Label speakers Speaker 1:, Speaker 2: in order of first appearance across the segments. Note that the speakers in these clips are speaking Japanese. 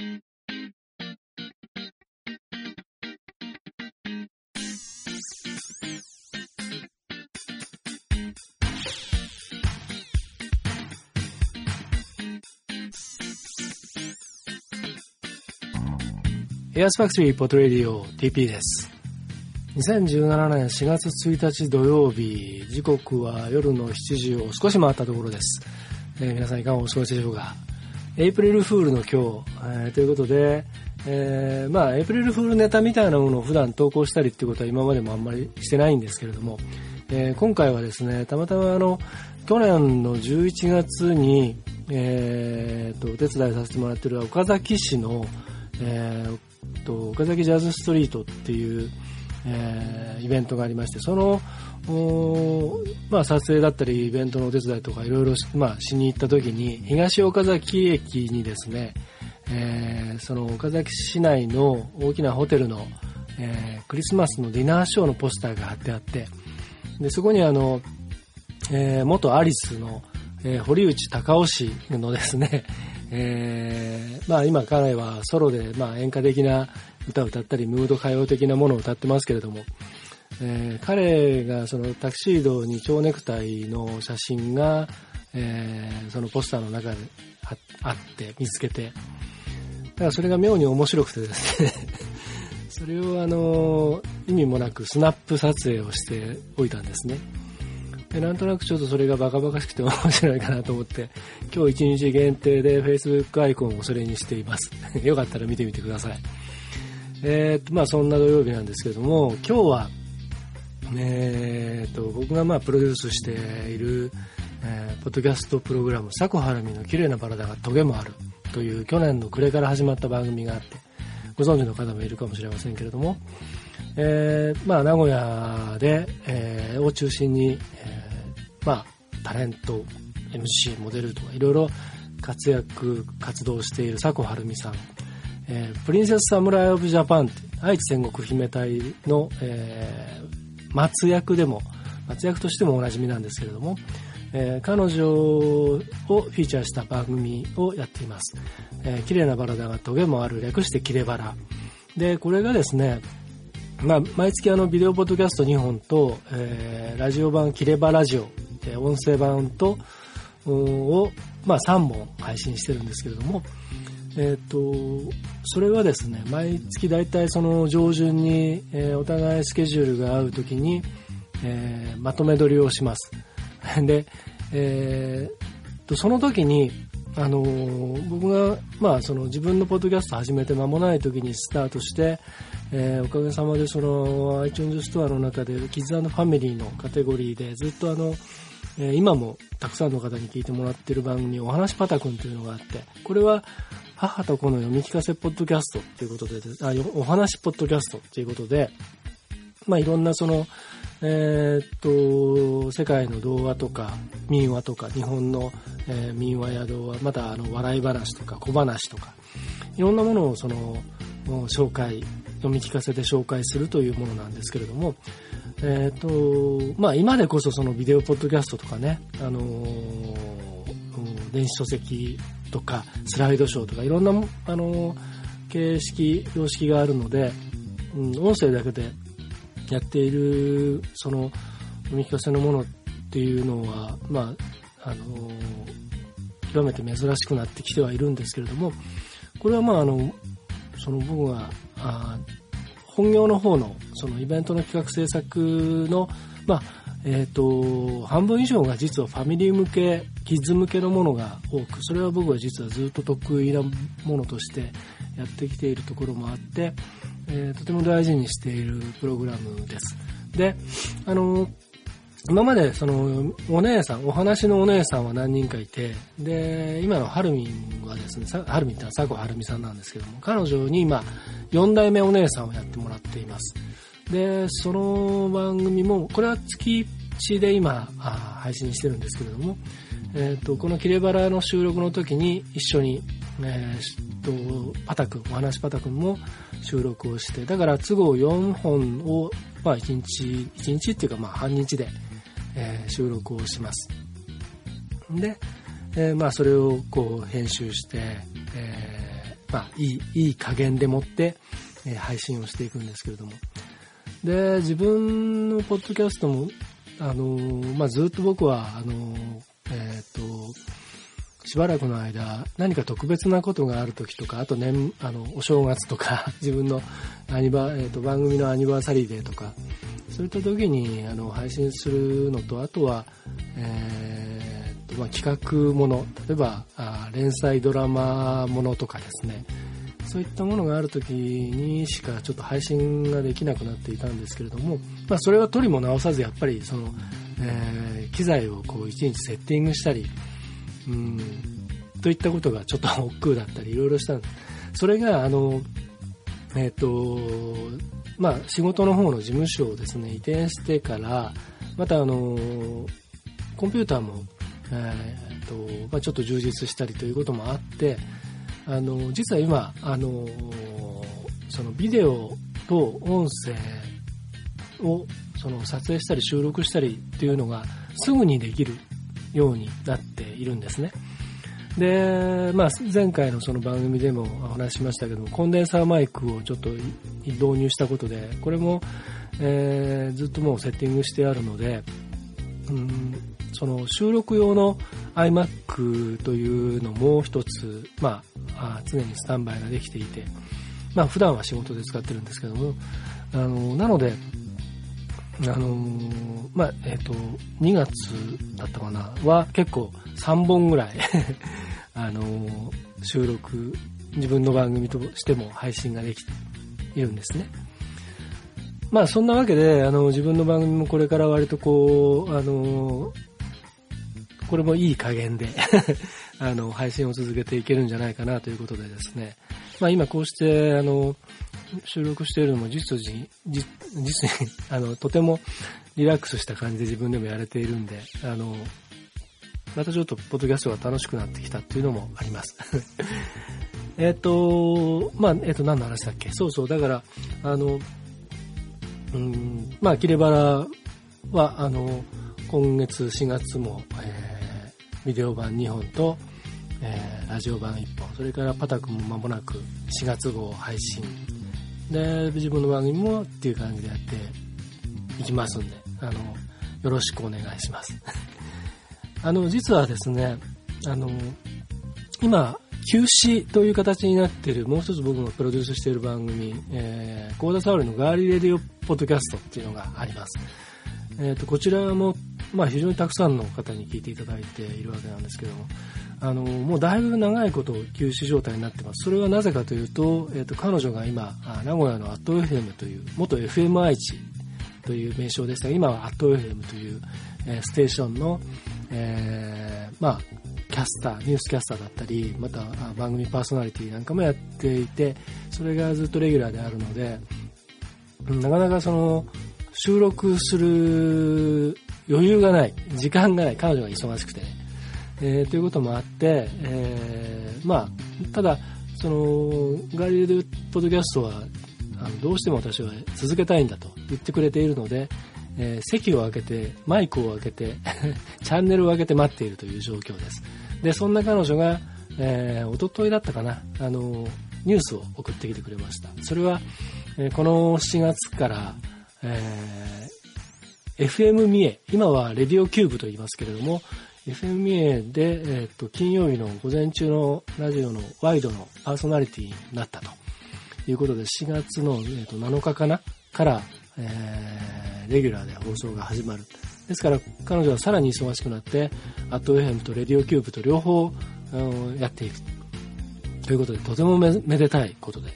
Speaker 1: エアーズファクトリーポトレディオ TP です。2017年4月1日土曜日、時刻は夜の7時を少し回ったところです。えー、皆さんいかがお過ごしでしょうか？エイプリルフールの今日、えー、ということで、えー、まあ、エイプリルフールネタみたいなものを普段投稿したりっていうことは今までもあんまりしてないんですけれども、えー、今回はですね、たまたまあの、去年の11月に、えー、と、お手伝いさせてもらってる岡崎市の、えー、と岡崎ジャズストリートっていう、えー、イベントがありましてそのまあ、撮影だったりイベントのお手伝いとかいろいろ、まあ、しに行った時に東岡崎駅にですね、えー、その岡崎市内の大きなホテルの、えー、クリスマスのディナーショーのポスターが貼ってあってでそこにあの、えー、元アリスの、えー、堀内孝雄氏のですね、えー、まあ今彼はソロでまあ演歌的な歌を歌ったりムード歌謡的なものを歌ってますけれども、えー、彼がそのタキシードに蝶ネクタイの写真が、えー、そのポスターの中であって見つけて、だからそれが妙に面白くてですね それをあの意味もなくスナップ撮影をしておいたんですね。でなんとなくちょっとそれがバカバカしくて面白いかなと思って、今日一日限定で Facebook アイコンをそれにしています。よかったら見てみてください。えー、と、まあそんな土曜日なんですけども、今日は、えー、っと、僕がまあプロデュースしている、えー、ポッドキャストプログラム、サコハラミの綺麗なバラダがトゲもあるという去年の暮れから始まった番組があって、ご存知の方もいるかもしれませんけれども、えー、まあ名古屋で、えー、を中心に、えまあ、タレント、MC、モデルとかいろいろ活躍、活動している佐古晴美さん、えー、プリンセスサムライオブジャパンって愛知戦国姫隊の、えー、松役でも、松役としてもおなじみなんですけれども、えー、彼女をフィーチャーした番組をやっています。えー、綺麗なバラだがトゲもある、略してキレバラ。で、これがですね、まあ、毎月あのビデオポッドキャスト2本と、えー、ラジオ版キレバラジオえ音声版と、を、まあ、3本配信してるんですけれども、えっ、ー、と、それはですね、毎月大体その上旬に、えー、お互いスケジュールが合う時に、えー、まとめ撮りをします。で、えー、とその時に、あの僕が、まあ、その自分のポッドキャスト始めて間もない時にスタートして、えー、おかげさまでその iTunes ストアの中でキッズファミリーのカテゴリーでずっとあの、えー、今もたくさんの方に聞いてもらってる番組、お話パタくんというのがあって、これは母と子の読み聞かせポッドキャストということで、あお話ポッドキャストということで、まあいろんなその、えー、っと、世界の童話とか民話とか、日本の、えー、民話や童話、またあの笑い話とか小話とか、いろんなものをその、紹介、読み聞かせて紹介するというものなんですけれども、えっ、と、まあ今でこそそのビデオポッドキャストとかね、あのー、電子書籍とかスライドショーとかいろんな、あの、形式、様式があるので、うん、音声だけでやっている、その、読み聞かせのものっていうのは、まあ、あの極めて珍しくなってきてはいるんですけれども、これはまああの、その僕が、本業の方のそのイベントの企画制作の、まあえーと、半分以上が実はファミリー向けキッズ向けのものが多くそれは僕は実はずっと得意なものとしてやってきているところもあって、えー、とても大事にしているプログラムです。であの今までそのお姉さん、お話のお姉さんは何人かいて、で、今のハルミンはですね、ハルミンってのは佐古はるみさんなんですけども、彼女に今、4代目お姉さんをやってもらっています。で、その番組も、これは月1で今、配信してるんですけれども、えっ、ー、と、このキレバラの収録の時に一緒に、えー、と、パタ君、お話パタ君も収録をして、だから都合4本を、まあ1日、1日っていうかまあ半日で、えー、収録をします。で、えー、まあそれをこう編集して、えー、まあ、いい、いい加減でもって、配信をしていくんですけれども。で、自分のポッドキャストも、あのまあ、ずっと僕は、あのえっ、と、しばらくの間、何か特別なことがある時とか、あと年、あの、お正月とか、自分のアニバ、えっ、と、番組のアニバーサリーデーとか、そういった時に、あの、配信するのと、あとは、えー、と、まあ、企画もの、例えば、あ連載ドラマものとかですね、そういったものがある時にしかちょっと配信ができなくなっていたんですけれども、まあ、それは取りも直さずやっぱりその、えー、機材をこういちいちセッティングしたり、うん、といったことがちょっと億劫だったりいろいろしたんです。それが、あの、えっ、ー、と、まあ、仕事の方の事務所をですね、移転してから、またあの、コンピューターも、えーとまあ、ちょっと充実したりということもあって、あの実は今あのそのビデオと音声をその撮影したり収録したりっていうのがすぐにできるようになっているんですね。で、まあ、前回のその番組でもお話ししましたけども、コンデンサーマイクをちょっと導入したことで、これも、えー、ずっともうセッティングしてあるので、うん、その収録用の iMac というのも一つ、まあ、常にスタンバイができていて、まあ、普段は仕事で使ってるんですけども、あの、なので、あのまあ、えっ、ー、と、2月だったかな、は結構3本ぐらい あの収録、自分の番組としても配信ができているんですね。まあそんなわけで、あの、自分の番組もこれから割とこう、あの、これもいい加減で あの、配信を続けていけるんじゃないかなということでですね、まあ今こうして、あの、収録しているのも実に、実に、あの、とてもリラックスした感じで自分でもやれているんで、あの、またちょっとポッドキャストが楽しくなってきたっていうのもあります。えっと、まあ、えっ、と、何の話だっけ？そうそう、だから、あの、うん、まあ、切れバラは、あの、今月4月も、えー、ビデオ版2本と、えー、ラジオ版1本、それからパタクも間もなく4月号配信。で、自分の番組もっていう感じでやっていきますんで、あの、よろしくお願いします。あの、実はですね、あの、今、休止という形になっている、もう一つ僕がプロデュースしている番組、えー、コーダサウリのガーリーレディオポッドキャストっていうのがあります。え、ー、と、こちらも、まあ非常にたくさんの方に聞いていただいているわけなんですけども、あの、もうだいぶ長いこと休止状態になってます。それはなぜかというと、えっ、ー、と、彼女が今、名古屋のアット FM という、元 FM 愛知という名称でしたが、今はアット FM という、えー、ステーションの、えー、まあ、キャスター、ニュースキャスターだったり、また番組パーソナリティなんかもやっていて、それがずっとレギュラーであるので、なかなかその、収録する余裕がない、時間がない、彼女が忙しくてね。えー、ということもあって、えー、まあ、ただ、その、ガリレドポッドキャストは、あのどうしても私は続けたいんだと言ってくれているので、えー、席を開けて、マイクを開けて チャンネルを開けて待っているという状況です。で、そんな彼女が、えー、おとといだったかな、あの、ニュースを送ってきてくれました。それは、えー、この7月から、えー、FM 三重、今はレディオキューブと言いますけれども、FM 三重で、えー、と金曜日の午前中のラジオのワイドのパーソナリティになったということで、4月の、えー、と7日かなから、えー、レギュラーで放送が始まる。ですから、彼女はさらに忙しくなって、アットウェヘムとレディオキューブと両方、あのやっていく。ということで、とてもめでたいことで。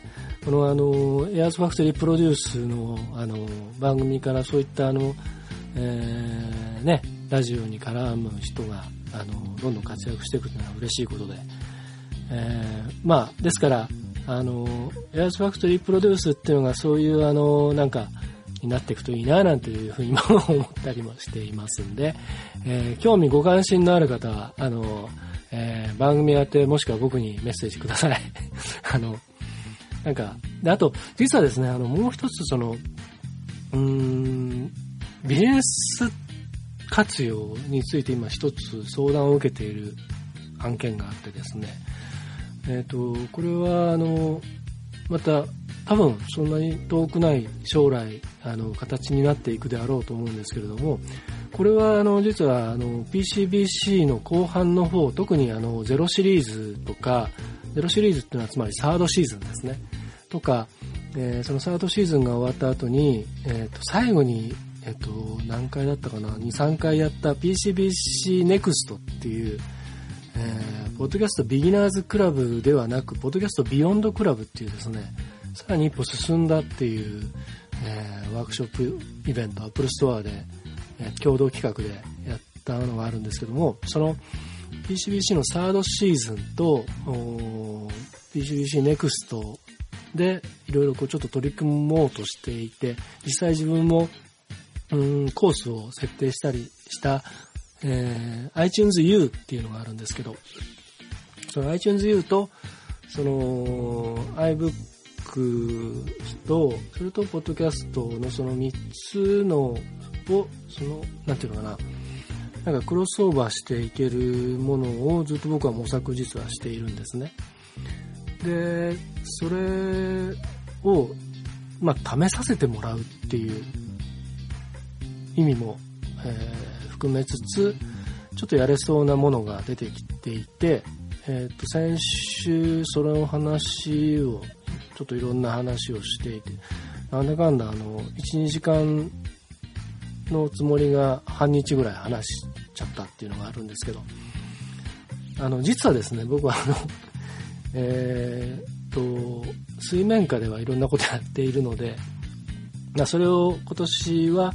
Speaker 1: このあの、エアーズファクトリープロデュースのあの、番組からそういったあの、えー、ね、ラジオに絡む人が、あの、どんどん活躍していくというのは嬉しいことで。えー、まあ、ですから、あの、エアーズファクトリープロデュースっていうのがそういうあの、なんか、になっていくといいななんていうふうにも思ったりもしていますんで、えー、興味ご関心のある方は、あの、えー、番組やってもしくは僕にメッセージください。あの、なんか、で、あと、実はですね、あの、もう一つその、うーん、ビジネス活用について今一つ相談を受けている案件があってですね、えっ、と、これは、あの、また、多分そんなに遠くない将来、あの、形になっていくであろうと思うんですけれども、これは、あの、実は、あの、PCBC の後半の方、特にあの、ゼロシリーズとか、ゼロシリーズっていうのはつまりサードシーズンですね。とか、えー、そのサードシーズンが終わった後に、えっ、と、最後に、えっ、と、何回だったかな ?2、3回やった PCBC NEXT っていう、えー、ポッドキャストビギナーズクラブではなく、ポッドキャストビヨンドクラブっていうですね、さらに一歩進んだっていう、えー、ワークショップイベント、アップルストアで、えー、共同企画でやったのがあるんですけども、その PCBC のサードシーズンと PCBC NEXT でいろいろこうちょっと取り組もうとしていて、実際自分もうんコースを設定したりしたえー、iTunes U っていうのがあるんですけど、その iTunes U と、その iBook と、それとポッドキャストのその3つのを、その、なんていうのかな、なんかクロスオーバーしていけるものをずっと僕は模索実はしているんですね。で、それを、まあ、試させてもらうっていう意味も、えー含めつつ、ちょっとやれそうなものが出てきていて、えっ、と、先週その話を、ちょっといろんな話をしていて、なんだかんだあの、1、2時間のつもりが半日ぐらい話しちゃったっていうのがあるんですけど、あの、実はですね、僕はあの、えー、と、水面下ではいろんなことやっているので、まあ、それを今年は、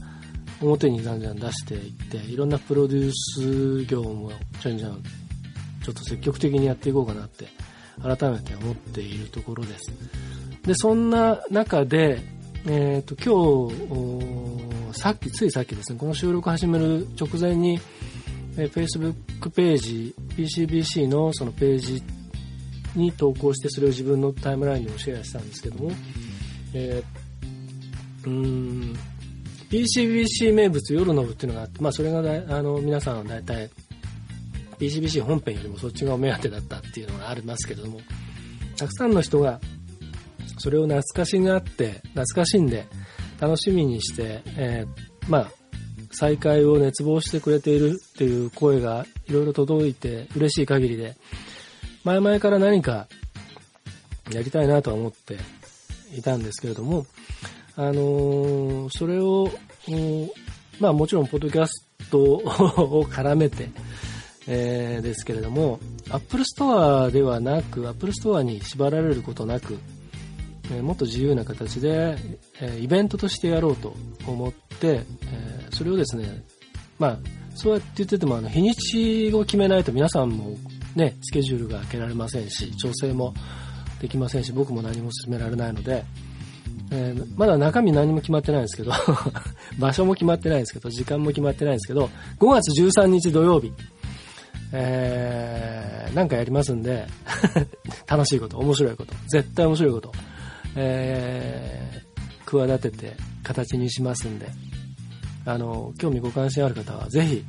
Speaker 1: 表にじゃんじゃん出していっていろんなプロデュース業もじゃんじゃんちょっと積極的にやっていこうかなって改めて思っているところです。でそんな中で、えーと、今日さっきついさっきですねこの収録始める直前に、えー、Facebook ページ PCBC のそのページに投稿してそれを自分のタイムラインにもシェアしたんですけども、えー、うーん PCBC 名物夜の部っていうのがあって、まあそれがだあの皆さんは大体 PCBC 本編よりもそっちがお目当てだったっていうのがありますけれども、たくさんの人がそれを懐かしがあって、懐かしんで楽しみにして、えー、まあ再会を熱望してくれているっていう声がいろいろ届いて嬉しい限りで、前々から何かやりたいなとは思っていたんですけれども、あのー、それを、まあもちろん、ポッドキャスト を絡めて、えー、ですけれども、Apple Store ではなく、Apple Store に縛られることなく、え、もっと自由な形で、え、イベントとしてやろうと思って、え、それをですね、まあ、そうやって言ってても、あの、日にちを決めないと皆さんもね、スケジュールが開けられませんし、調整もできませんし、僕も何も進められないので、えー、まだ中身何も決まってないんですけど 場所も決まってないんですけど、時間も決まってないんですけど、5月13日土曜日、えー、なんかやりますんで 楽しいこと、面白いこと、絶対面白いこと、えー、企てて形にしますんで、あの、興味ご関心ある方はぜひ、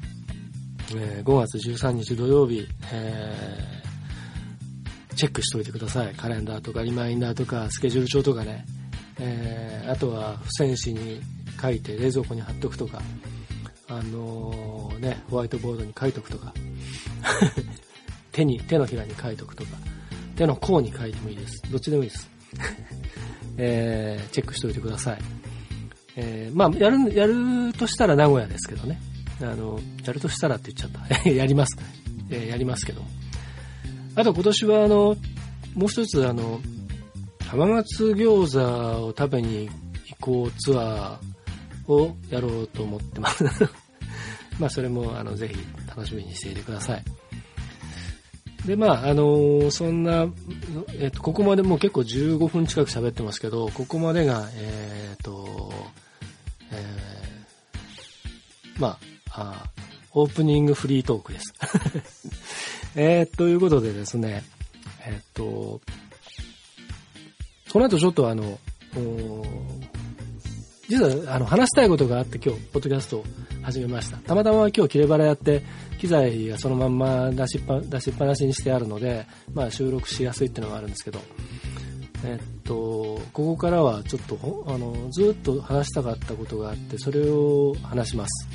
Speaker 1: えー、5月13日土曜日、えー、チェックしておいてください。カレンダーとかリマインダーとかスケジュール帳とかね。えー、あとは付箋紙に書いて冷蔵庫に貼っとくとか、あのー、ね、ホワイトボードに書いとくとか、手に、手のひらに書いとくとか、手の甲に書いてもいいです。どっちでもいいです。えー、チェックしておいてください。えー、まあ、やる、やるとしたら名古屋ですけどね。あの、やるとしたらって言っちゃった。やります。えー、やりますけど。あと今年はあの、もう一つあの、浜松餃子を食べに行こうツアーをやろうと思ってます まあそれもあのぜひ楽しみにしていてください。で、まあ、あのー、そんな、えっ、と、ここまでもう結構15分近く喋ってますけど、ここまでが、えっ、と、えー、まあ、あオープニングフリートークです。えということでですね、えっ、と、その後ちょっとあの、実はあの話したいことがあって今日、ポッドキャストを始めました。たまたま今日切れ腹やって、機材がそのまんま出しっぱ出しっぱなしにしてあるので、まあ収録しやすいっていうのがあるんですけど、えっと、ここからはちょっと、あの、ずっと話したかったことがあって、それを話します。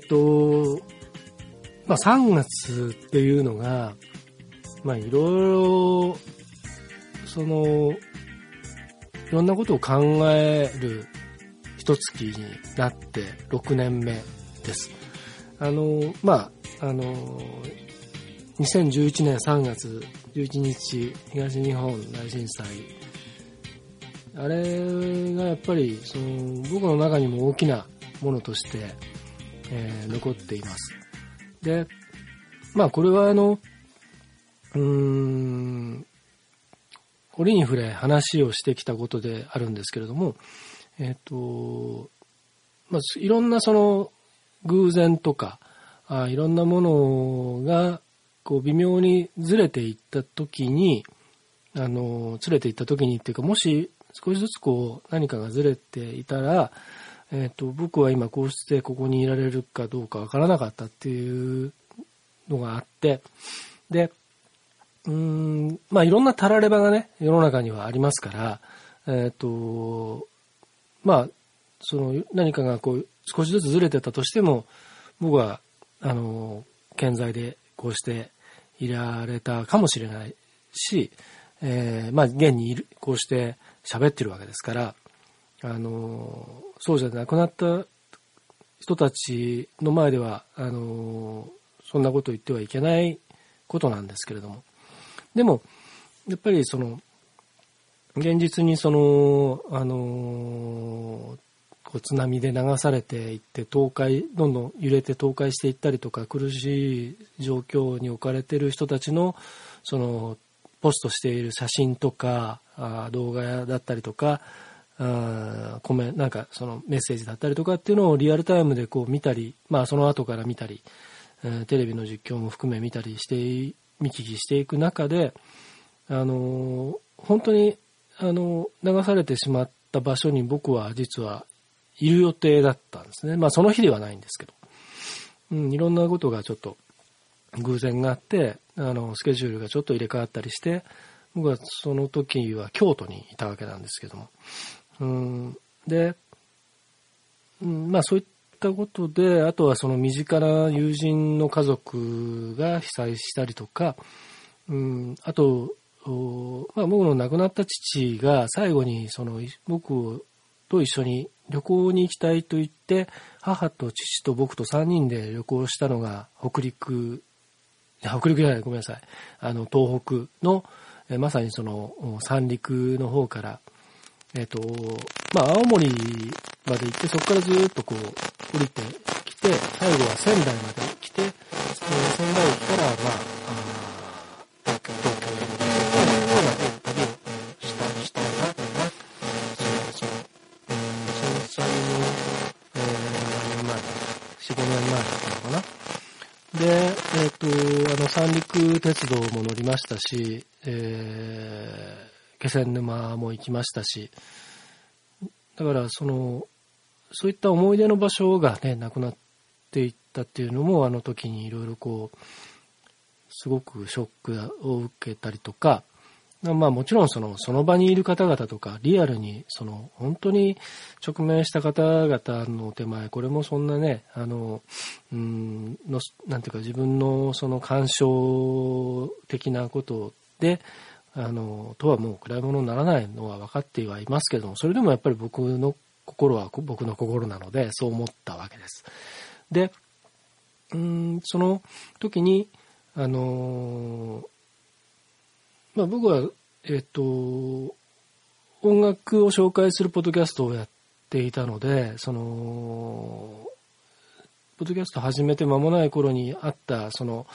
Speaker 1: えっと、まあ、3月っていうのが、まあ、いろいろ、その、いろんなことを考える一月になって6年目です。あの、まあ、あの、2011年3月11日東日本大震災あれがやっぱりその僕の中にも大きなものとしてえー、残っています。で、まあこれはあの、うーん、折に触れ話をしてきたことであるんですけれども、えっ、ー、と、まあ、いろんなその偶然とか、あいろんなものがこう微妙にずれていった時に、あの、ずれていった時にっていうか、もし少しずつこう何かがずれていたら、えっ、ー、と、僕は今こうしてここにいられるかどうかわからなかったっていうのがあって、で、うん、まあいろんなたられ場がね、世の中にはありますから、えっ、ー、と、まあ、その何かがこう少しずつずれてたとしても、僕は、あの、健在でこうしていられたかもしれないし、えー、まあ現にいる、こうして喋ってるわけですから、あの、そうじゃなくなった人たちの前では、あの、そんなこと言ってはいけないことなんですけれども。でも、やっぱりその、現実にその、あの、こう津波で流されていって倒壊、どんどん揺れて倒壊していったりとか苦しい状況に置かれている人たちの、その、ポストしている写真とか、あ動画だったりとか、あコメなんかそのメッセージだったりとかっていうのをリアルタイムでこう見たり、まあその後から見たり、テレビの実況も含め見たりして、見聞きしていく中で、あの、本当に、あの、流されてしまった場所に僕は実はいる予定だったんですね。まあその日ではないんですけど。うん、いろんなことがちょっと偶然があって、あの、スケジュールがちょっと入れ替わったりして、僕はその時は京都にいたわけなんですけども。うん、で、うん、まあそういったことで、あとはその身近な友人の家族が被災したりとか、うん、あと、まあ、僕の亡くなった父が最後にその僕と一緒に旅行に行きたいと言って、母と父と僕と3人で旅行したのが北陸、北陸じゃない、ごめんなさい。あの、東北の、まさにその三陸の方からえっ、ー、と、まあ、青森まで行って、そこからずっとこう、降りてきて、最後は仙台まで来て、えー、仙台駅から、まあ、あ東京への旅をしたりしたいなとね、その、震災の、えー、何年前、4、5年前だったのかな。で、えっ、ー、と、あの、三陸鉄道も乗りましたし、えー、気仙沼も行きましたし、だからその、そういった思い出の場所がね、なくなっていったっていうのも、あの時にいろいろこう、すごくショックを受けたりとか、まあもちろんその、その場にいる方々とか、リアルに、その、本当に直面した方々の手前、これもそんなね、あの、うん、の、なんていうか自分のその感傷的なことで、あの、とはもう比べ物にならないのは分かってはいますけども、それでもやっぱり僕の心は僕の心なので、そう思ったわけです。で、うん、その時に、あの、まあ僕は、えっと、音楽を紹介するポッドキャストをやっていたので、その、ポッドキャスト始めて間もない頃にあった、その、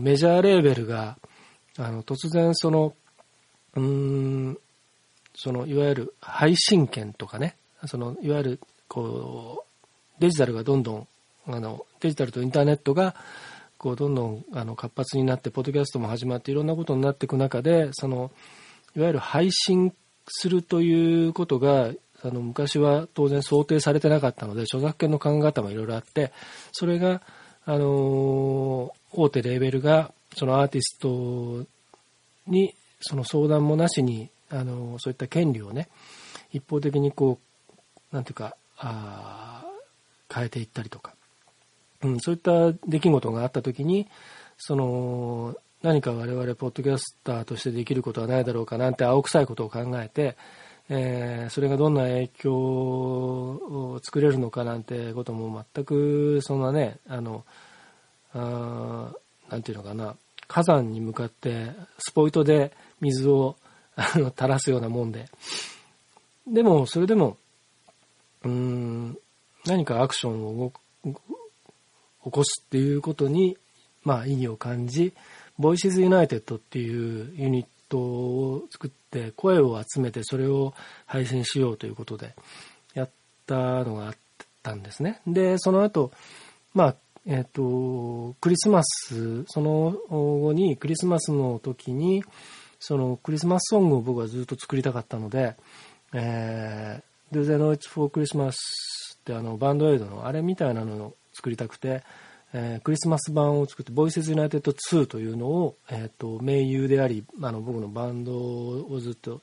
Speaker 1: メジャーレーベルが、あの、突然その、うん、その、いわゆる配信権とかね、その、いわゆる、こう、デジタルがどんどん、あの、デジタルとインターネットが、こう、どんどん、あの、活発になって、ポッドキャストも始まって、いろんなことになっていく中で、その、いわゆる配信するということが、あの、昔は当然想定されてなかったので、著作権の考え方もいろいろあって、それが、あの、大手レーベルが、そのアーティストに、その相談もなしに、あの、そういった権利をね、一方的にこう、なんていうか、あ変えていったりとか、うん、そういった出来事があった時に、その、何か我々ポッドキャスターとしてできることはないだろうかなんて青臭いことを考えて、えー、それがどんな影響を作れるのかなんてことも全くそんなね、あの、あなんていうのかな、火山に向かってスポイトで水を垂らすようなもんで。でも、それでも、うん、何かアクションを起こすっていうことに、まあ意義を感じ、 Voices United っていうユニットを作って声を集めてそれを配信しようということでやったのがあったんですね。で、その後、まあ、えっ、と、クリスマス、その後にクリスマスの時に、そのクリスマスソングを僕はずっと作りたかったので、えー、Do They Know It's Christmas ってあのバンドエイドのあれみたいなのを作りたくて、えー、クリスマス版を作って、 Voices United 2というのを、えっ、ー、と、盟友であり、あの、僕のバンドをずっと、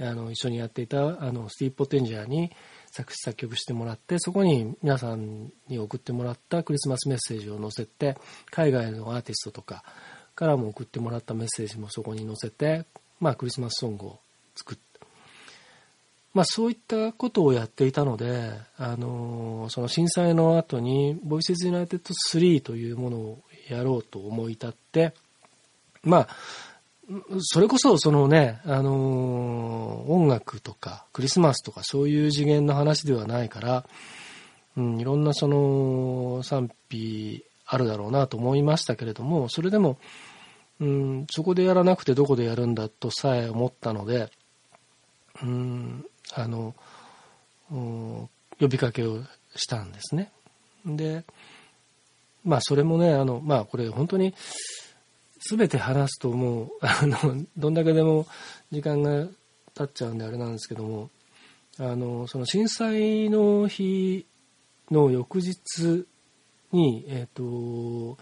Speaker 1: あの、一緒にやっていた、あの、スティーブ・ポテンジャーに作詞作曲してもらって、そこに皆さんに送ってもらったクリスマスメッセージを載せて、海外のアーティストとかからも送ってもらったメッセージもそこに載せて、まあ、クリスマスソングを作って、まあそういったことをやっていたので、あのその震災の後に、 Voices United 3というものをやろうと思い立って、まあ、それこそそのね、あの音楽とかクリスマスとかそういう次元の話ではないから、うん、いろんなその賛否あるだろうなと思いましたけれども、それでも、うん、そこでやらなくてどこでやるんだとさえ思ったので、うん、あの、呼びかけをしたんですね。で、まあそれもね、あの、まあこれ本当に全て話すともう、あの、どんだけでも時間が経っちゃうんであれなんですけども、あの、その震災の日の翌日に、えっ、ー、と、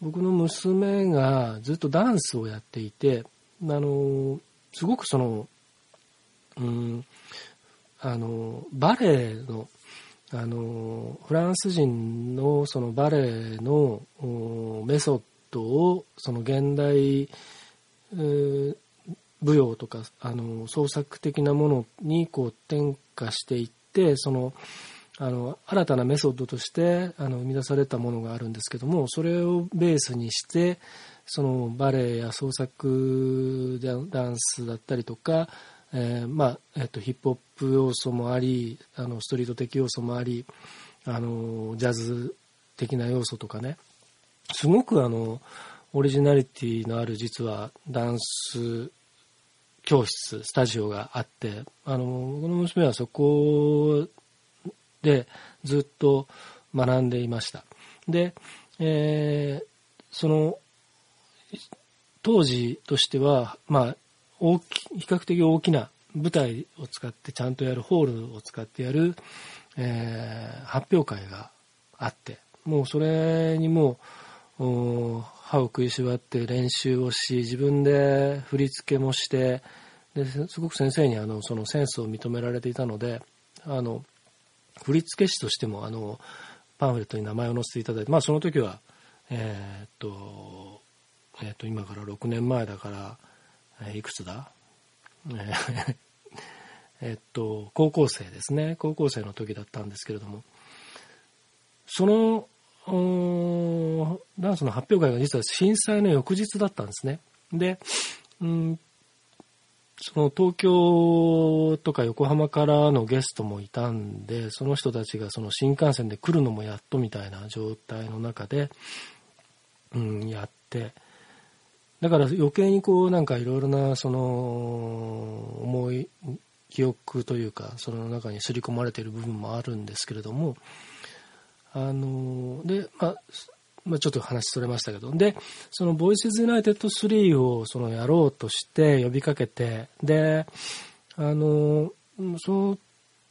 Speaker 1: 僕の娘がずっとダンスをやっていて、あの、すごくその、うん、あの、バレエの、あの、フランス人のそのバレエのメソッドを、その現代、舞踊とか、あの、創作的なものにこう転化していって、その、あの、新たなメソッドとして、あの、生み出されたものがあるんですけども、それをベースにして、そのバレエや創作ダンスだったりとか、えー、まあ、えっ、と、ヒップホップ要素もあり、あの、ストリート的要素もあり、あの、ジャズ的な要素とかね、すごくあの、オリジナリティのある実はダンス教室、スタジオがあって、あの、僕の娘はそこでずっと学んでいました。で、えー、その、当時としては、まあ、大き、比較的大きな舞台を使ってちゃんとやる、ホールを使ってやる、えー、発表会があって、もうそれにもう、歯を食いしばって練習をし、自分で振り付けもして、ですごく先生にあのそのセンスを認められていたので、あの、振付師としてもあの、パンフレットに名前を載せていただいて、まあその時は、えー、っと、えー、っと、今から6年前だから、いくつだ？えっと、高校生ですね。高校生の時だったんですけれども、その、ダンスの発表会が実は震災の翌日だったんですね。で、うん、その東京とか横浜からのゲストもいたんで、その人たちがその新幹線で来るのもやっとみたいな状態の中で、うん、やって、だから余計にこうなんかいろいろなその思い記憶というかその中に刷り込まれている部分もあるんですけれどもあので、まあ、まあ、ちょっと話それましたけど。でその Voices United 3をそのやろうとして呼びかけてであのその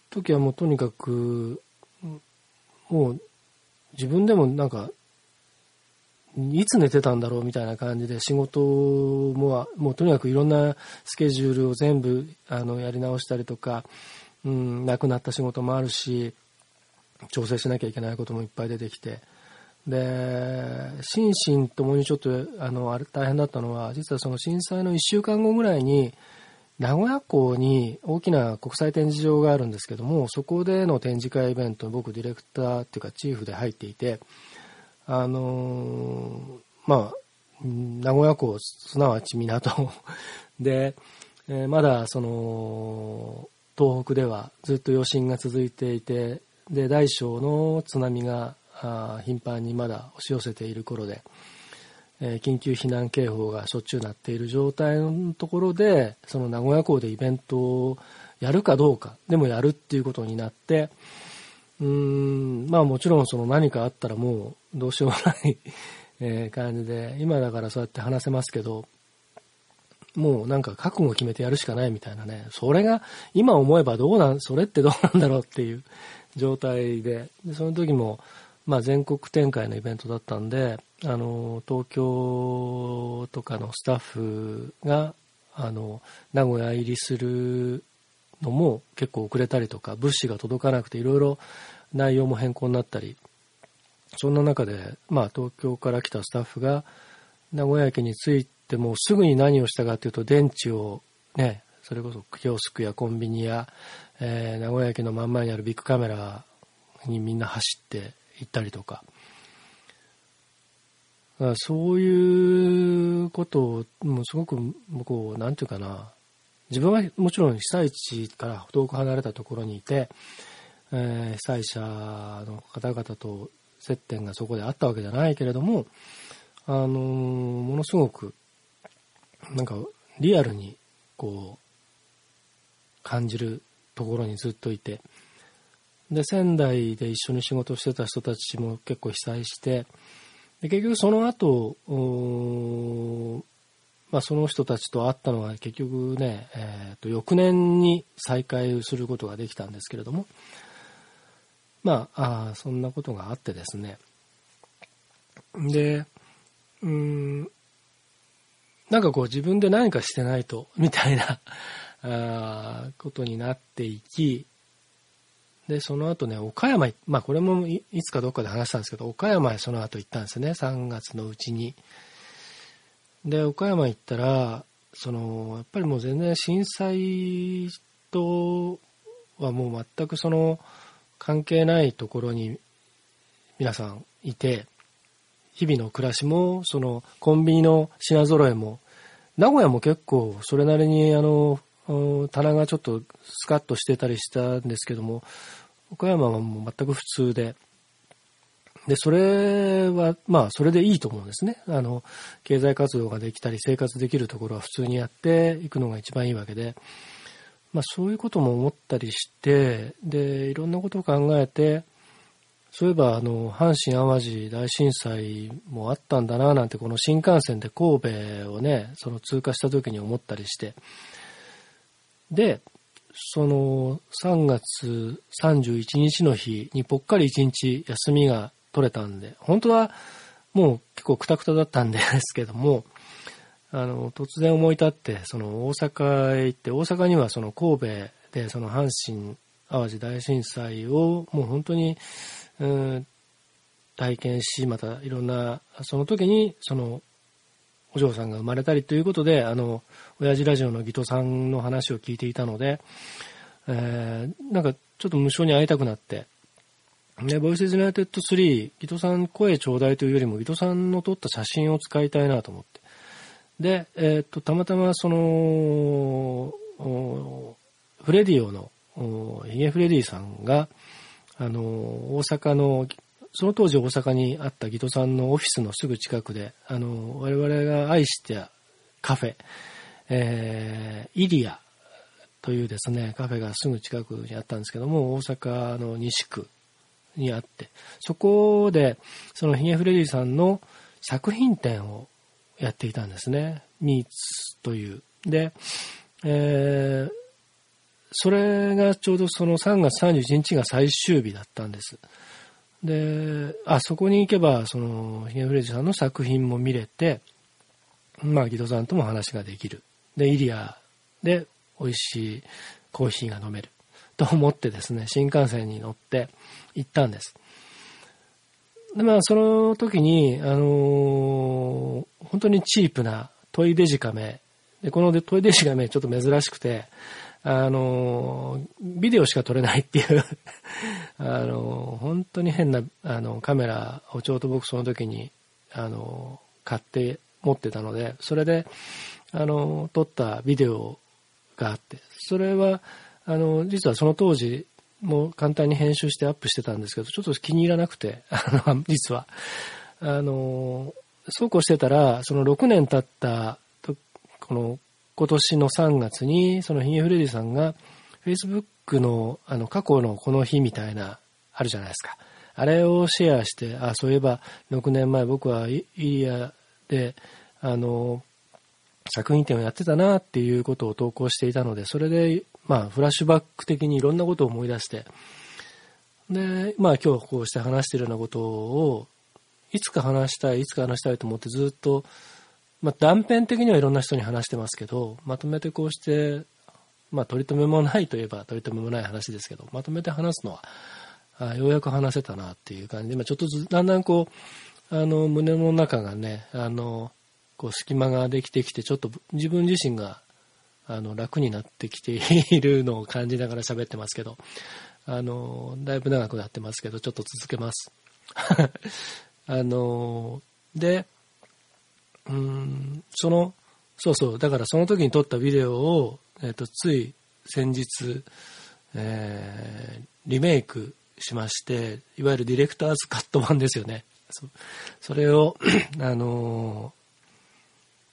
Speaker 1: 時はもうとにかくもう自分でもなんかいつ寝てたんだろうみたいな感じで仕事ももうとにかくいろんなスケジュールを全部あのやり直したりとか、うん、亡くなった仕事もあるし調整しなきゃいけないこともいっぱい出てきて。で心身ともにちょっとあのあれ大変だったのは実はその震災の1週間後ぐらいに名古屋港に大きな国際展示場があるんですけどもそこでの展示会イベントに僕ディレクターっていうかチーフで入っていてあのー、まあ、名古屋港、すなわち港。で、えー、まだその、東北ではずっと余震が続いていて、で、大小の津波が頻繁にまだ押し寄せている頃で、えー、緊急避難警報がしょっちゅうなっている状態のところで、その名古屋港でイベントをやるかどうか、でもやるっていうことになって、うーん、まあもちろんその何かあったらもうどうしようもない え感じで、今だからそうやって話せますけど、もうなんか覚悟を決めてやるしかないみたいなね、それが今思えばどうなん、それってどうなんだろうっていう状態で、でその時も、まあ全国展開のイベントだったんで、あの、東京とかのスタッフが、あの、名古屋入りするのも結構遅れたりとか、物資が届かなくていろいろ内容も変更になったりそんな中で、まあ、東京から来たスタッフが名古屋駅に着いてもすぐに何をしたかというと電池をねそれこそキオスクやコンビニや、えー、名古屋駅の真ん前にあるビッグカメラにみんな走って行ったりとか。そういうことをもうすごくこうなんていうかな。自分はもちろん被災地から遠く離れたところにいて、えー、被災者の方々と接点がそこであったわけじゃないけれども、あのー、ものすごく、なんか、リアルに、こう、感じるところにずっといて、で、仙台で一緒に仕事してた人たちも結構被災して、で結局その後、まあ、その人たちと会ったのは結局ね、えー、と翌年に再会することができたんですけれども、まあ、あそんなことがあってですね。で、うん、なんかこう自分で何かしてないと、みたいなあことになっていき、で、その後ね、岡山、まあこれもいつかどっかで話したんですけど、岡山へその後行ったんですね、3月のうちに。で、岡山行ったら、その、やっぱりもう全然震災とはもう全くその、関係ないところに皆さんいて、日々の暮らしも、そのコンビニの品揃えも、名古屋も結構それなりにあの、棚がちょっとスカッとしてたりしたんですけども、岡山はもう全く普通で、で、それは、まあ、それでいいと思うんですね。あの、経済活動ができたり、生活できるところは普通にやっていくのが一番いいわけで、まあ、そういうことも思ったりしてでいろんなことを考えてそういえばあの阪神・淡路大震災もあったんだななんてこの新幹線で神戸をねその通過した時に思ったりして。でその3月31日の日にぽっかり1日休みが取れたんで本当はもう結構くたくただったんですけどもあの、突然思い立って、その大阪へ行って、大阪にはその神戸でその阪神・淡路大震災をもう本当に、うん、体験し、またいろんな、その時にそのお嬢さんが生まれたりということで、あの、親父ラジオのギトさんの話を聞いていたので、えー、なんかちょっと無性に会いたくなって、で、 Voices United 3、ギトさん声ちょうだいというよりも、ギトさんの撮った写真を使いたいなと思って。で、えっと、たまたまその、フレディオの、ヒゲフレディさんが、あの、大阪の、その当時大阪にあったギトさんのオフィスのすぐ近くで、あの、我々が愛してカフェ、えー、イリアというですね、カフェがすぐ近くにあったんですけども、大阪の西区にあって、そこで、そのヒゲフレディさんの作品展をやっていたんですね。ミーツという。で、えー、それがちょうどその3月31日が最終日だったんです。で、あそこに行けば、その、ヒゲフレディさんの作品も見れて、まあ、ギドさんとも話ができる。で、イリアで美味しいコーヒーが飲めると思ってですね、新幹線に乗って行ったんです。で、まあ、その時に、あのー、本当にチープなトイデジカメ。で、このトイデジカメちょっと珍しくて、あの、ビデオしか撮れないっていう あの、本当に変な、あの、カメラをちょうど僕その時に、あの、買って持ってたので、それで、あの、撮ったビデオがあって、それは、あの、実はその当時もう簡単に編集してアップしてたんですけど、ちょっと気に入らなくて、あの、実は。あの、そうこうしてたら、その6年経った、この、今年の3月に、そのヒゲフレディさんが、Facebook の、あの、過去のこの日みたいな、あるじゃないですか。あれをシェアして、あ、そういえば、6年前僕はイリアで、あの、作品展をやってたなっていうことを投稿していたので、それで、まあ、フラッシュバック的にいろんなことを思い出して、で、まあ今日こうして話しているようなことを、いつか話したい、いつか話したいと思ってずっと、まあ断片的にはいろんな人に話してますけど、まとめてこうして、まあ取り留めもないといえば取り留めもない話ですけど、まとめて話すのは、あようやく話せたなっていう感じで、今ちょっとずだんだんこう、あの、胸の中がね、あの、こう隙間ができてきて、ちょっと自分自身があの楽になってきているのを感じながら喋ってますけど、あの、だいぶ長くなってますけど、ちょっと続けます。あの、で、うん、その、そうそう、だからその時に撮ったビデオを、えっ、ー、と、つい先日、えー、リメイクしまして、いわゆるディレクターズカット版ですよね。そそれを、あの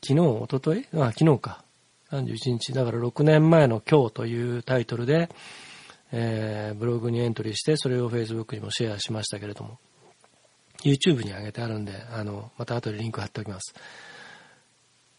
Speaker 1: 昨日、おとといあ、昨日か。31日、だから6年前の今日というタイトルで、えー、ブログにエントリーして、それを Facebook にもシェアしましたけれども、YouTube に上げてあるんで、あの、また後でリンク貼っておきます。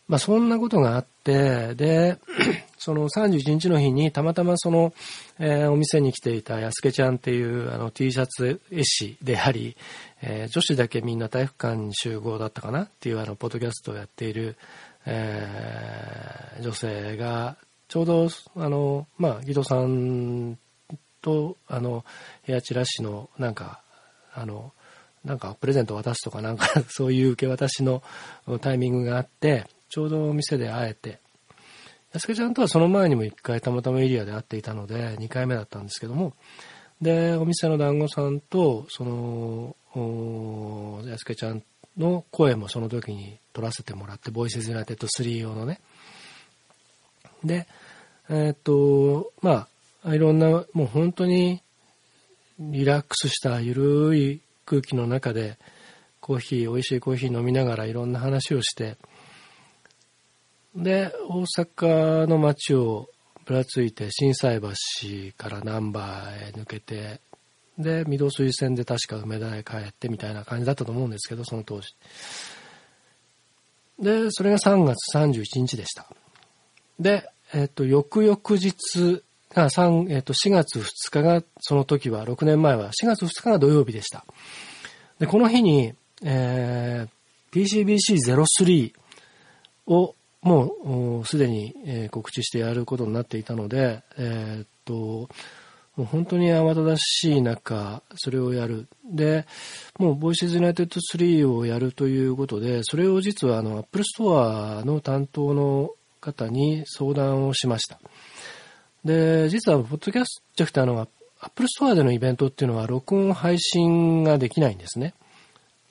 Speaker 1: まあ、そんなことがあって、で、その31日の日にたまたまその、えー、お店に来ていた安家ちゃんっていうあの T シャツ絵師であり、えー、女子だけみんな体育館に集合だったかなっていうあの、ポッドキャストをやっている、えー、女性が、ちょうど、あの、まあ、ギドさんと、あの、ヘアチラシの、なんか、あの、なんかプレゼント渡すとかなんか そういう受け渡しのタイミングがあって、ちょうどお店で会えて、安家ちゃんとはその前にも一回たまたまエリアで会っていたので、二回目だったんですけども、で、お店の団子さんと、その、安家ちゃんの声もその時に撮らせてもらって、ボイスズナテッド3用のね。で、えー、っと、まあ、いろんな、もう本当にリラックスしたゆるい空気の中で、コーヒー、美味しいコーヒー飲みながらいろんな話をして、で、大阪の街をぶらついて、心斎橋から難波へ抜けて、で、御堂筋線で確か梅田へ帰ってみたいな感じだったと思うんですけど、その当時。で、それが3月31日でした。で、えっ、と、翌々日が3、えっ、と、4月2日が、その時は、6年前は、4月2日が土曜日でした。で、この日に、えー、PCBC03 をもうすでに、えー、告知してやることになっていたので、えー、っと、もう本当に慌ただしい中、それをやる。で、もう、ボイシーズユナイテッド3をやるということで、それを実は、あの、アップルストアの担当の方に相談をしました。で、実は、ポッドキャストってあの、アップルストアでのイベントっていうのは、録音配信ができないんですね。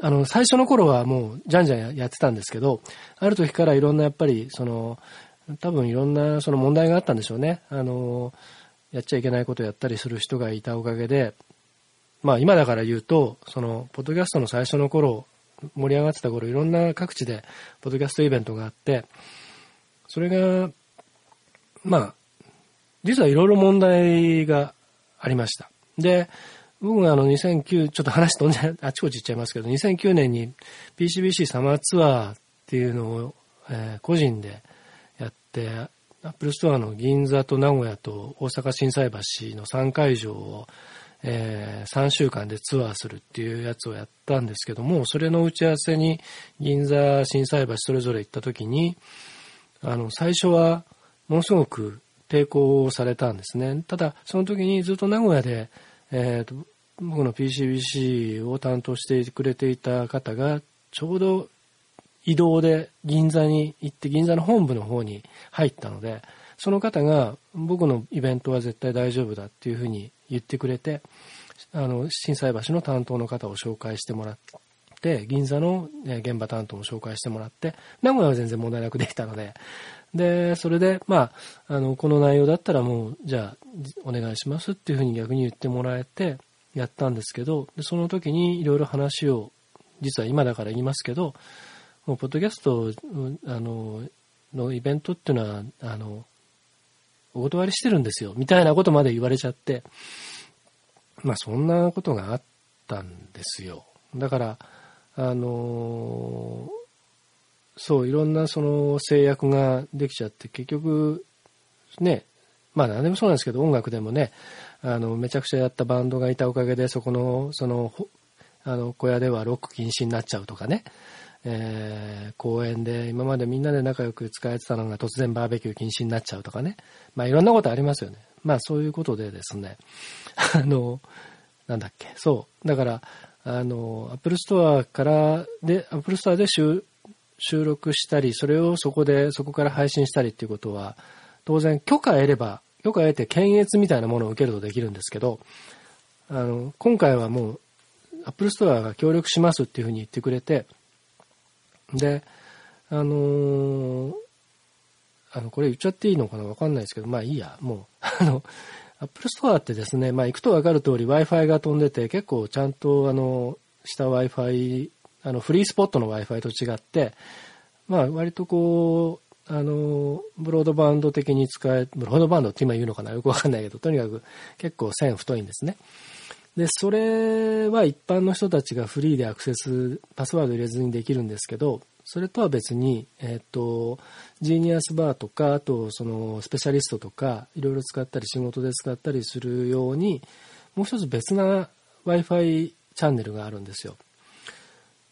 Speaker 1: あの、最初の頃はもう、じゃんじゃんやってたんですけど、ある時からいろんなやっぱり、その、多分いろんなその問題があったんでしょうね。あの、やっちゃいけないことをやったりする人がいたおかげで、まあ今だから言うと、その、ポッドキャストの最初の頃、盛り上がってた頃、いろんな各地で、ポッドキャストイベントがあって、それが、まあ、実はいろいろ問題がありました。で、僕があの2009、ちょっと話飛んであちこち行っちゃいますけど、2009年に PCBC サマーツアーっていうのを、えー、個人でやって、アップルストアの銀座と名古屋と大阪心斎橋の3会場を、えー、3週間でツアーするっていうやつをやったんですけども、それの打ち合わせに銀座、心斎橋それぞれ行った時に、あの、最初はものすごく抵抗されたんですね。ただ、その時にずっと名古屋で、えーと、僕の PCBC を担当してくれていた方が、ちょうど移動で銀座に行って、銀座の本部の方に入ったので、その方が僕のイベントは絶対大丈夫だっていうふうに言ってくれて、あの、震災橋の担当の方を紹介してもらって、銀座の現場担当も紹介してもらって、名古屋は全然問題なくできたので、で、それで、まあ、あの、この内容だったらもう、じゃあ、お願いしますっていうふうに逆に言ってもらえて、やったんですけど、でその時にいろいろ話を、実は今だから言いますけど、もう、ポッドキャスト、あの、のイベントっていうのは、あの、お断りしてるんですよ、みたいなことまで言われちゃって、まあ、そんなことがあったんですよ。だから、あのそう、いろんなその制約ができちゃって、結局、ね、まあ何でもそうなんですけど、音楽でもね、あの、めちゃくちゃやったバンドがいたおかげで、そこの、その、あの、小屋ではロック禁止になっちゃうとかね、えー、公園で今までみんなで仲良く使えてたのが突然バーベキュー禁止になっちゃうとかね。まあいろんなことありますよね。まあそういうことでですね、あの、なんだっけ、そう。だから、あの、アップルストアから、で、アップルストアで収録したり、それをそこで、そこから配信したりっていうことは、当然許可得れば、許可得て検閲みたいなものを受けるとできるんですけど、あの、今回はもう、アップルストアが協力しますっていうふうに言ってくれて、で、あのー、あの、これ言っちゃっていいのかな？わかんないですけど、まあいいや、もう、あの、アップルストアってですね、まあ行くとわかる通り Wi-Fi が飛んでて、結構ちゃんとあの、した Wi-Fi あの、フリースポットの Wi-Fi と違って、まあ、割とこう、あの、ブロードバンド的に使え、ブロードバンドって今言うのかな？よくわかんないけど、とにかく結構線太いんですね。で、それは一般の人たちがフリーでアクセス、パスワード入れずにできるんですけど、それとは別に、えっ、ー、と、ジーニアスバーとか、あと、その、スペシャリストとか、いろいろ使ったり、仕事で使ったりするように、もう一つ別な Wi-Fi チャンネルがあるんですよ。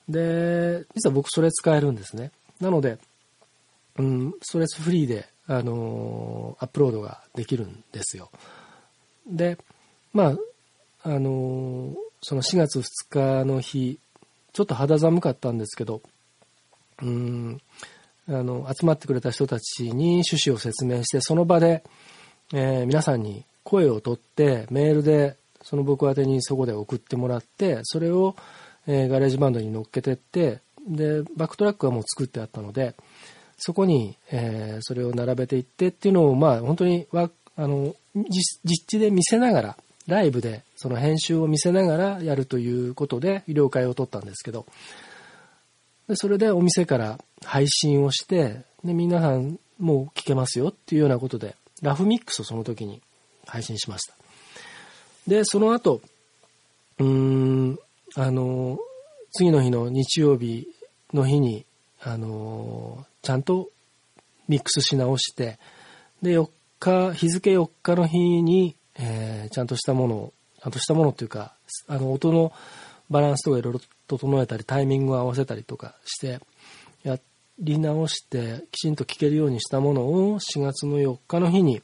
Speaker 1: で、実は僕それ使えるんですね。なので、うん、ストレスフリーで、あのー、アップロードができるんですよ。で、まあ、あのー、その4月2日の日、ちょっと肌寒かったんですけど、うん、あの、集まってくれた人たちに趣旨を説明して、その場で、えー、皆さんに声を取って、メールで、その僕宛てにそこで送ってもらって、それを、えー、ガレージバンドに乗っけてって、で、バックトラックはもう作ってあったので、そこに、えー、それを並べていってっていうのを、まあ、本当に、あの、実地で見せながら、ライブでその編集を見せながらやるということで、了解を取ったんですけど、でそれでお店から配信をして、で、皆さんもう聞けますよっていうようなことで、ラフミックスをその時に配信しました。で、その後、うーん、あの、次の日の日曜日の日に、あの、ちゃんとミックスし直して、で、4日、日付4日の日に、えー、ちゃんとしたものを、ちゃんとしたものっていうか、あの、音のバランスとかいろいろ整えたり、タイミングを合わせたりとかして、やり直して、きちんと聴けるようにしたものを4月の4日の日に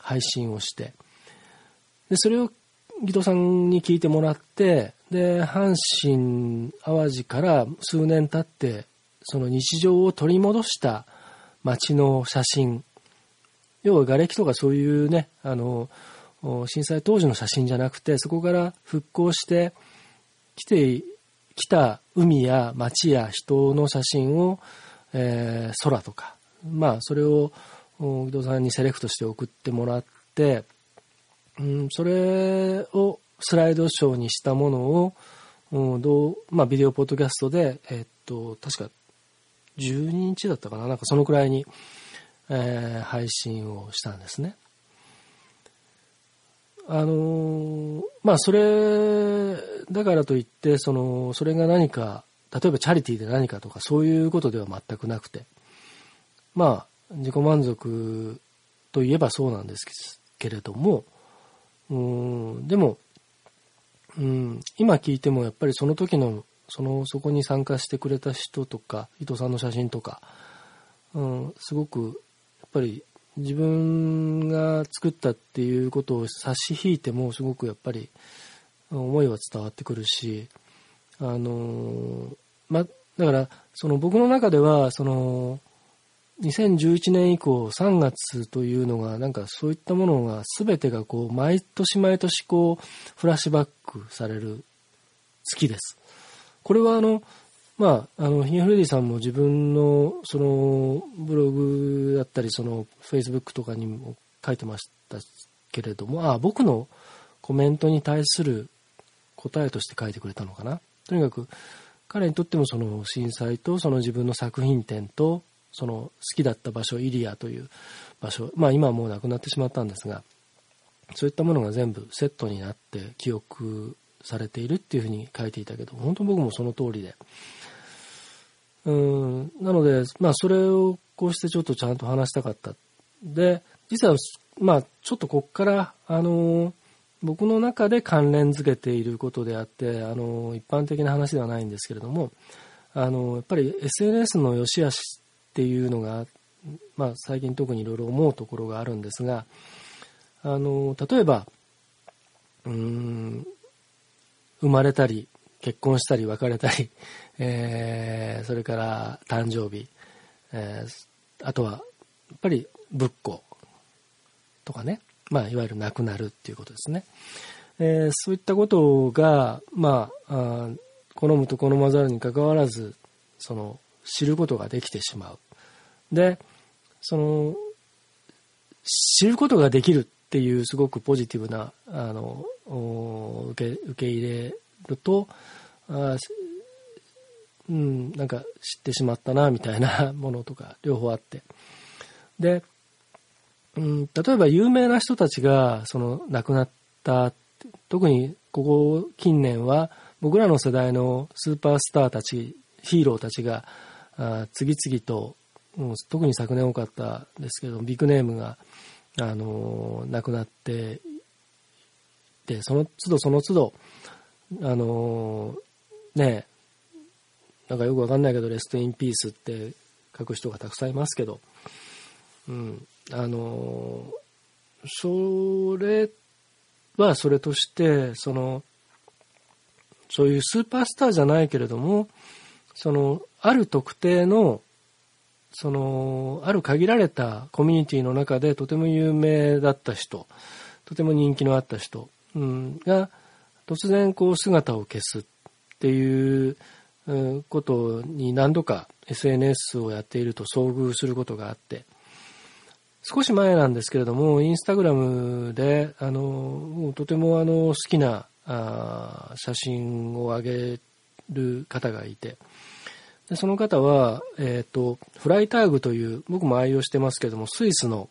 Speaker 1: 配信をして、で、それをギトさんに聞いてもらって、で、阪神・淡路から数年経って、その日常を取り戻した街の写真、要は瓦礫とかそういうね、あの、震災当時の写真じゃなくて、そこから復興して来て、来た海や街や人の写真を、えー、空とか、まあ、それを、伊藤さんにセレクトして送ってもらって、うん、それをスライドショーにしたものを、うん、どう、まあ、ビデオポッドキャストで、えっと、確か12日だったかななんかそのくらいに、えー、配信をしたんですね。あの、まあ、それ、だからといって、その、それが何か、例えばチャリティーで何かとか、そういうことでは全くなくて、まあ、自己満足といえばそうなんですけれども、うん、でも、うん、今聞いてもやっぱりその時の、その、そこに参加してくれた人とか、伊藤さんの写真とか、うん、すごく、やっぱり自分が作ったっていうことを差し引いてもすごくやっぱり思いは伝わってくるし、あのま、だからその僕の中ではその2011年以降3月というのがなんかそういったものが全てがこう毎年毎年こうフラッシュバックされる月です。これはあのまあ、あの、ヒゲフレディさんも自分の、その、ブログだったり、その、フェイスブックとかにも書いてましたけれども、あ、僕のコメントに対する答えとして書いてくれたのかな？とにかく、彼にとってもその震災とその自分の作品展と、その好きだった場所、イリアという場所、まあ今はもうなくなってしまったんですが、そういったものが全部セットになって記憶されているっていうふうに書いていたけど、本当僕もその通りで、うん、なので、まあ、それをこうしてちょっとちゃんと話したかった。で、実は、まあ、ちょっとこっから、あの、僕の中で関連づけていることであって、あの、一般的な話ではないんですけれども、あの、やっぱり SNS の良し悪しっていうのが、まあ、最近特にいろいろ思うところがあるんですが、あの、例えば、うん、生まれたり、結婚したり別れたり、えー、それから誕生日、えー、あとはやっぱり仏庫とかね、まあ、いわゆる亡くなるっていうことですね。えー、そういったことが、まあ、あ好むと好まざるにかかわらず、その、知ることができてしまう。で、その、知ることができるっていうすごくポジティブな、あの、受け、受け入れると、あうん、なんか知ってしまったな、みたいな ものとか、両方あって。で、うん、例えば有名な人たちが、その、亡くなった、特にここ近年は、僕らの世代のスーパースターたち、ヒーローたちが、あ次々と、もう、特に昨年多かったですけど、ビッグネームが、あの亡くなってで、その都度その都度、あのねなんかよくわかんないけど、レストインピースって書く人がたくさんいますけど、うん、あのそれはそれとして、その、そういうスーパースターじゃないけれども、その、ある特定の、その、ある限られたコミュニティの中でとても有名だった人、とても人気のあった人、うん、が、突然こう姿を消すっていうことに何度か SNS をやっていると遭遇することがあって、少し前なんですけれども、インスタグラムで、あの、とてもあの、好きなあ写真を上げる方がいて、でその方は、えっ、ー、と、フライターグという、僕も愛用してますけども、スイスの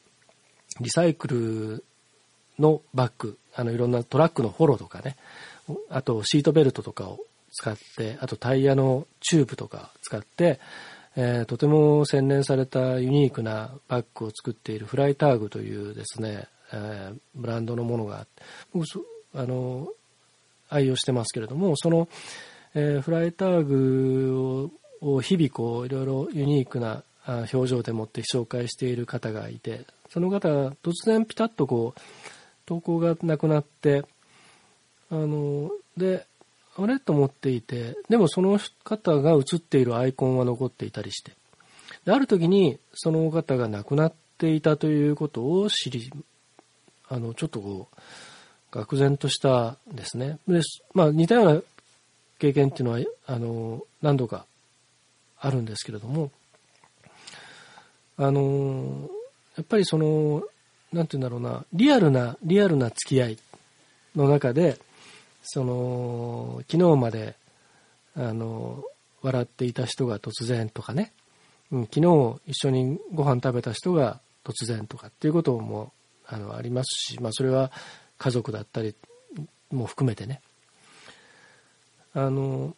Speaker 1: リサイクルのバッグ、あの、いろんなトラックのフォローとかね、あとシートベルトとかを使って、あとタイヤのチューブとか使って、えー、とても洗練されたユニークなバッグを作っているフライターグというですね、えー、ブランドのものが僕あの愛用してますけれどもその、えー、フライターグを日々こういろいろユニークな表情でもって紹介している方がいてその方が突然ピタッとこう投稿がなくなってあのであれ？と思っていて、でもその方が写っているアイコンは残っていたりして。である時にその方が亡くなっていたということを知り、あの、ちょっとこう、愕然としたですね。で、まあ似たような経験っていうのは、あの、何度かあるんですけれども、あの、やっぱりその、なんて言うんだろうな、リアルな、リアルな付き合いの中で、その、昨日まで、あの、笑っていた人が突然とかね、うん、昨日一緒にご飯食べた人が突然とかっていうこともあのありますし、まあ、それは家族だったりも含めてね。あの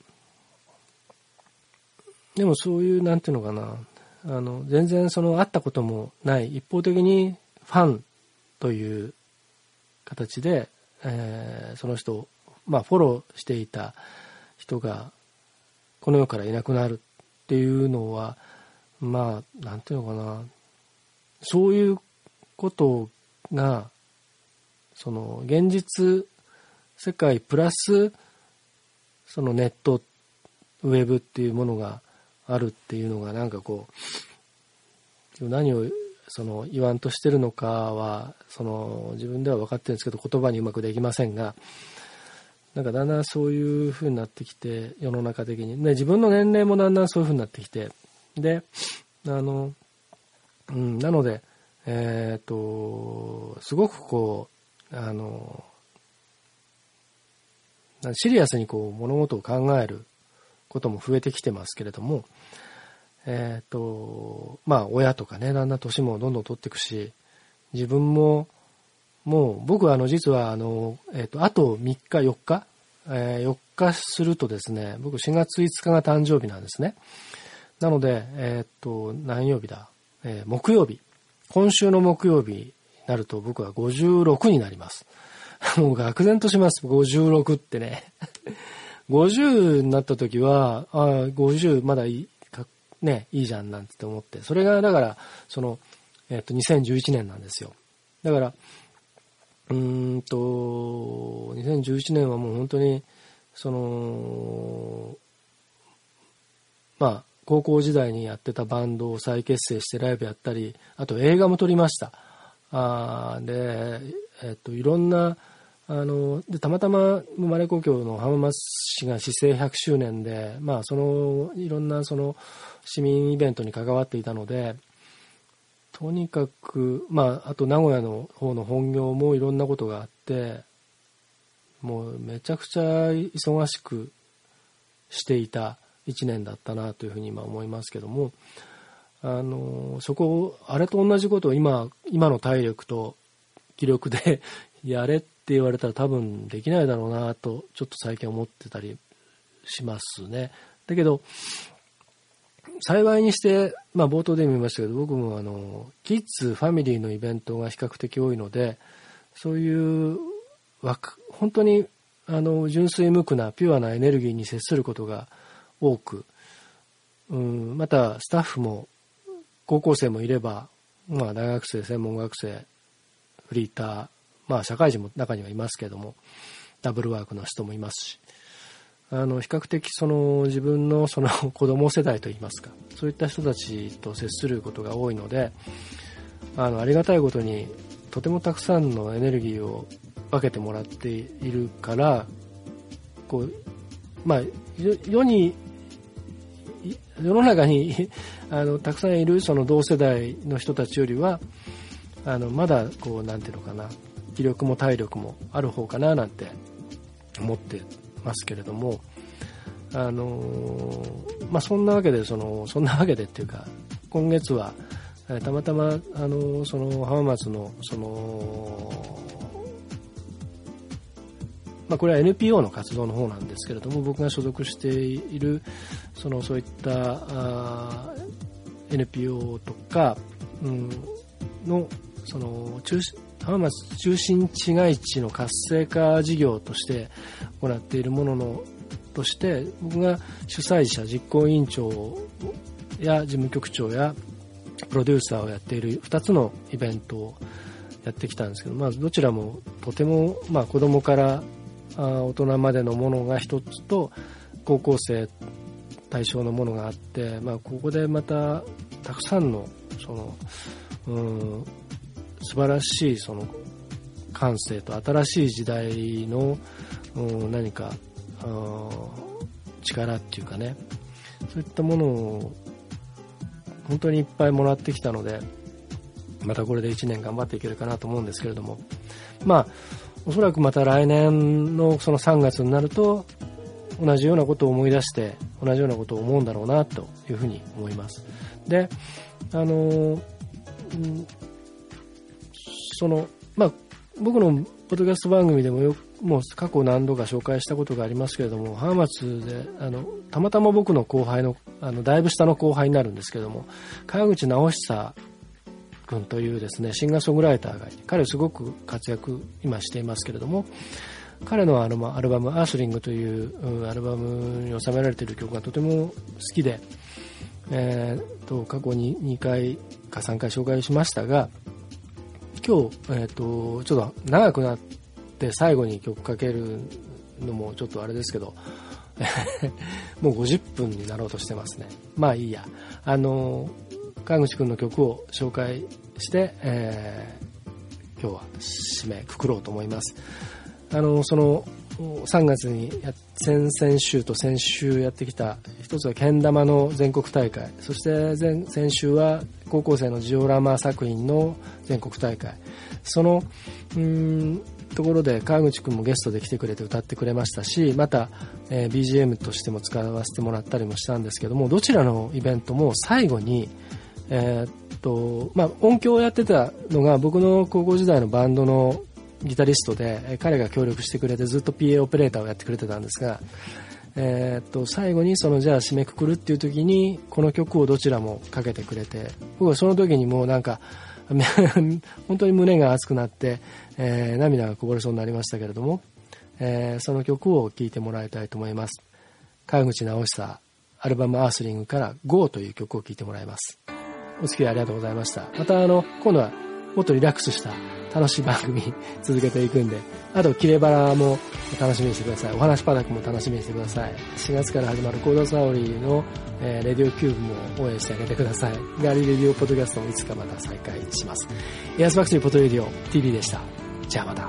Speaker 1: でもそういうなんていうのかな。あの全然その会ったこともない。一方的にファンという形で、えー、その人を、まあ、フォローしていた人がこの世からいなくなるっていうのはまあなんていうのかな。そういうことがその現実世界プラスそのネットウェブっていうものがあるっていうのがなんかこう何をその言わんとしてるのかはその自分では分かってるんですけど言葉にうまくできませんがなんかだんだんそういう風になってきて世の中的に、ね、自分の年齢もだんだんそういう風になってきて。であの、うん、なのでえっ、とすごくこうあのシリアスにこう物事を考えることも増えてきてますけれども、えっ、と、まあ親とかね、だんだん年もどんどん取っていくし、自分も、もう僕はあの実はあの、えっ、と、あと3日、4日、えー、4日するとですね、僕4月5日が誕生日なんですね。なので、えっ、と、何曜日だ、え木曜日。今週の木曜日になると僕は56になります。もう愕然とします、56ってね。50になった時は、ああ、50まだいい、ね、いいじゃんなんて思って。それが、だから、その、えっ、と、2011年なんですよ。だから、うんと、2011年はもう本当に、その、まあ、高校時代にやってたバンドを再結成してライブやったり、あと映画も撮りました。あで、えっと、いろんな、あのでたまたま生まれ故郷の浜松市が市政100周年で、まあ、そのいろんなその市民イベントに関わっていたのでとにかく、まあ、あと名古屋の方の本業もいろんなことがあってもうめちゃくちゃ忙しくしていた1年だったなというふうに今思いますけどもあのそこあれと同じことを今今の体力と気力で やれって言われたら多分できないだろうなとちょっと最近思ってたりしますね。だけど幸いにして、まあ、冒頭でも言いましたけど僕もあのキッズファミリーのイベントが比較的多いのでそういう枠本当にあの純粋無垢なピュアなエネルギーに接することが多く、うん、またスタッフも高校生もいれば、まあ、大学生専門学生フリーターまあ社会人も中にはいますけどもダブルワークの人もいますしあの比較的その自分のその 子供世代といいますかそういった人たちと接することが多いのであのありがたいことにとてもたくさんのエネルギーを分けてもらっているからこうまあ世に世の中に あのたくさんいるその同世代の人たちよりはあのまだこうなんていうのかな気力も体力もある方かななんて思ってますけれども、あのまあ、そんなわけでそのそんなわけでっていうか今月はたまたまあのその浜松のその、まあ、これは NPO の活動の方なんですけれども僕が所属しているそのそういったあ NPO とか、うん、のその中浜松中心市街地の活性化事業として行っているもののとして僕が主催者実行委員長や事務局長やプロデューサーをやっている2つのイベントをやってきたんですけど、まあ、どちらもとても、まあ、子供から大人までのものが1つと高校生対象のものがあって、まあ、ここでまたたくさんのそのうん素晴らしいその感性と新しい時代の、何か力っていうかね。そういったものを本当にいっぱいもらってきたのでまたこれで1年頑張っていけるかなと思うんですけれども。まあおそらくまた来年のその3月になると同じようなことを思い出して同じようなことを思うんだろうなというふうに思います。であのその、まあ、僕のポッドキャスト番組でもよもう過去何度か紹介したことがありますけれども、浜松で、あの、たまたま僕の後輩の、あの、だいぶ下の後輩になるんですけども、川口直久君というですね、シンガーソングライターがいて、彼すごく活躍今していますけれども、彼のあのアルバム、アースリングというアルバムに収められている曲がとても好きで、えー、と過去に2回か3回紹介しましたが、今日、えーと、ちょっと長くなって最後に曲かけるのもちょっとあれですけど、もう50分になろうとしてますね。まあいいや。あの、川口くんの曲を紹介して、えー、今日は締めくくろうと思います。あの、その、3月にや先々週と先週やってきた一つはけん玉の全国大会。そして前先週は高校生のジオラマ作品の全国大会。そのうんところで川口君もゲストで来てくれて歌ってくれましたしまた、えー、BGM としても使わせてもらったりもしたんですけどもどちらのイベントも最後に、えー、っとまあ、音響をやってたのが僕の高校時代のバンドのギタリストで彼が協力してくれてずっと PA オペレーターをやってくれてたんですが、えー、っと最後にそのじゃあ締めくくるっていう時にこの曲をどちらもかけてくれて僕はその時にもうなんか 本当に胸が熱くなって、えー、涙がこぼれそうになりましたけれども、えー、その曲を聴いてもらいたいと思います。川口直久アルバム「アースリング」から「GO」という曲を聴いてもらいます。お付き合いありがとうございました。またあの今度はもっとリラックスした楽しい番組続けていくんで、あと、キレバラも楽しみにしてください。お話パダクも楽しみにしてください。4月から始まるコードサオリーの、えー、レディオキューブも応援してあげてください。ガリレディオポッドキャストもいつかまた再開します。エアスバクシーポトレディオ TV でした。じゃあまた。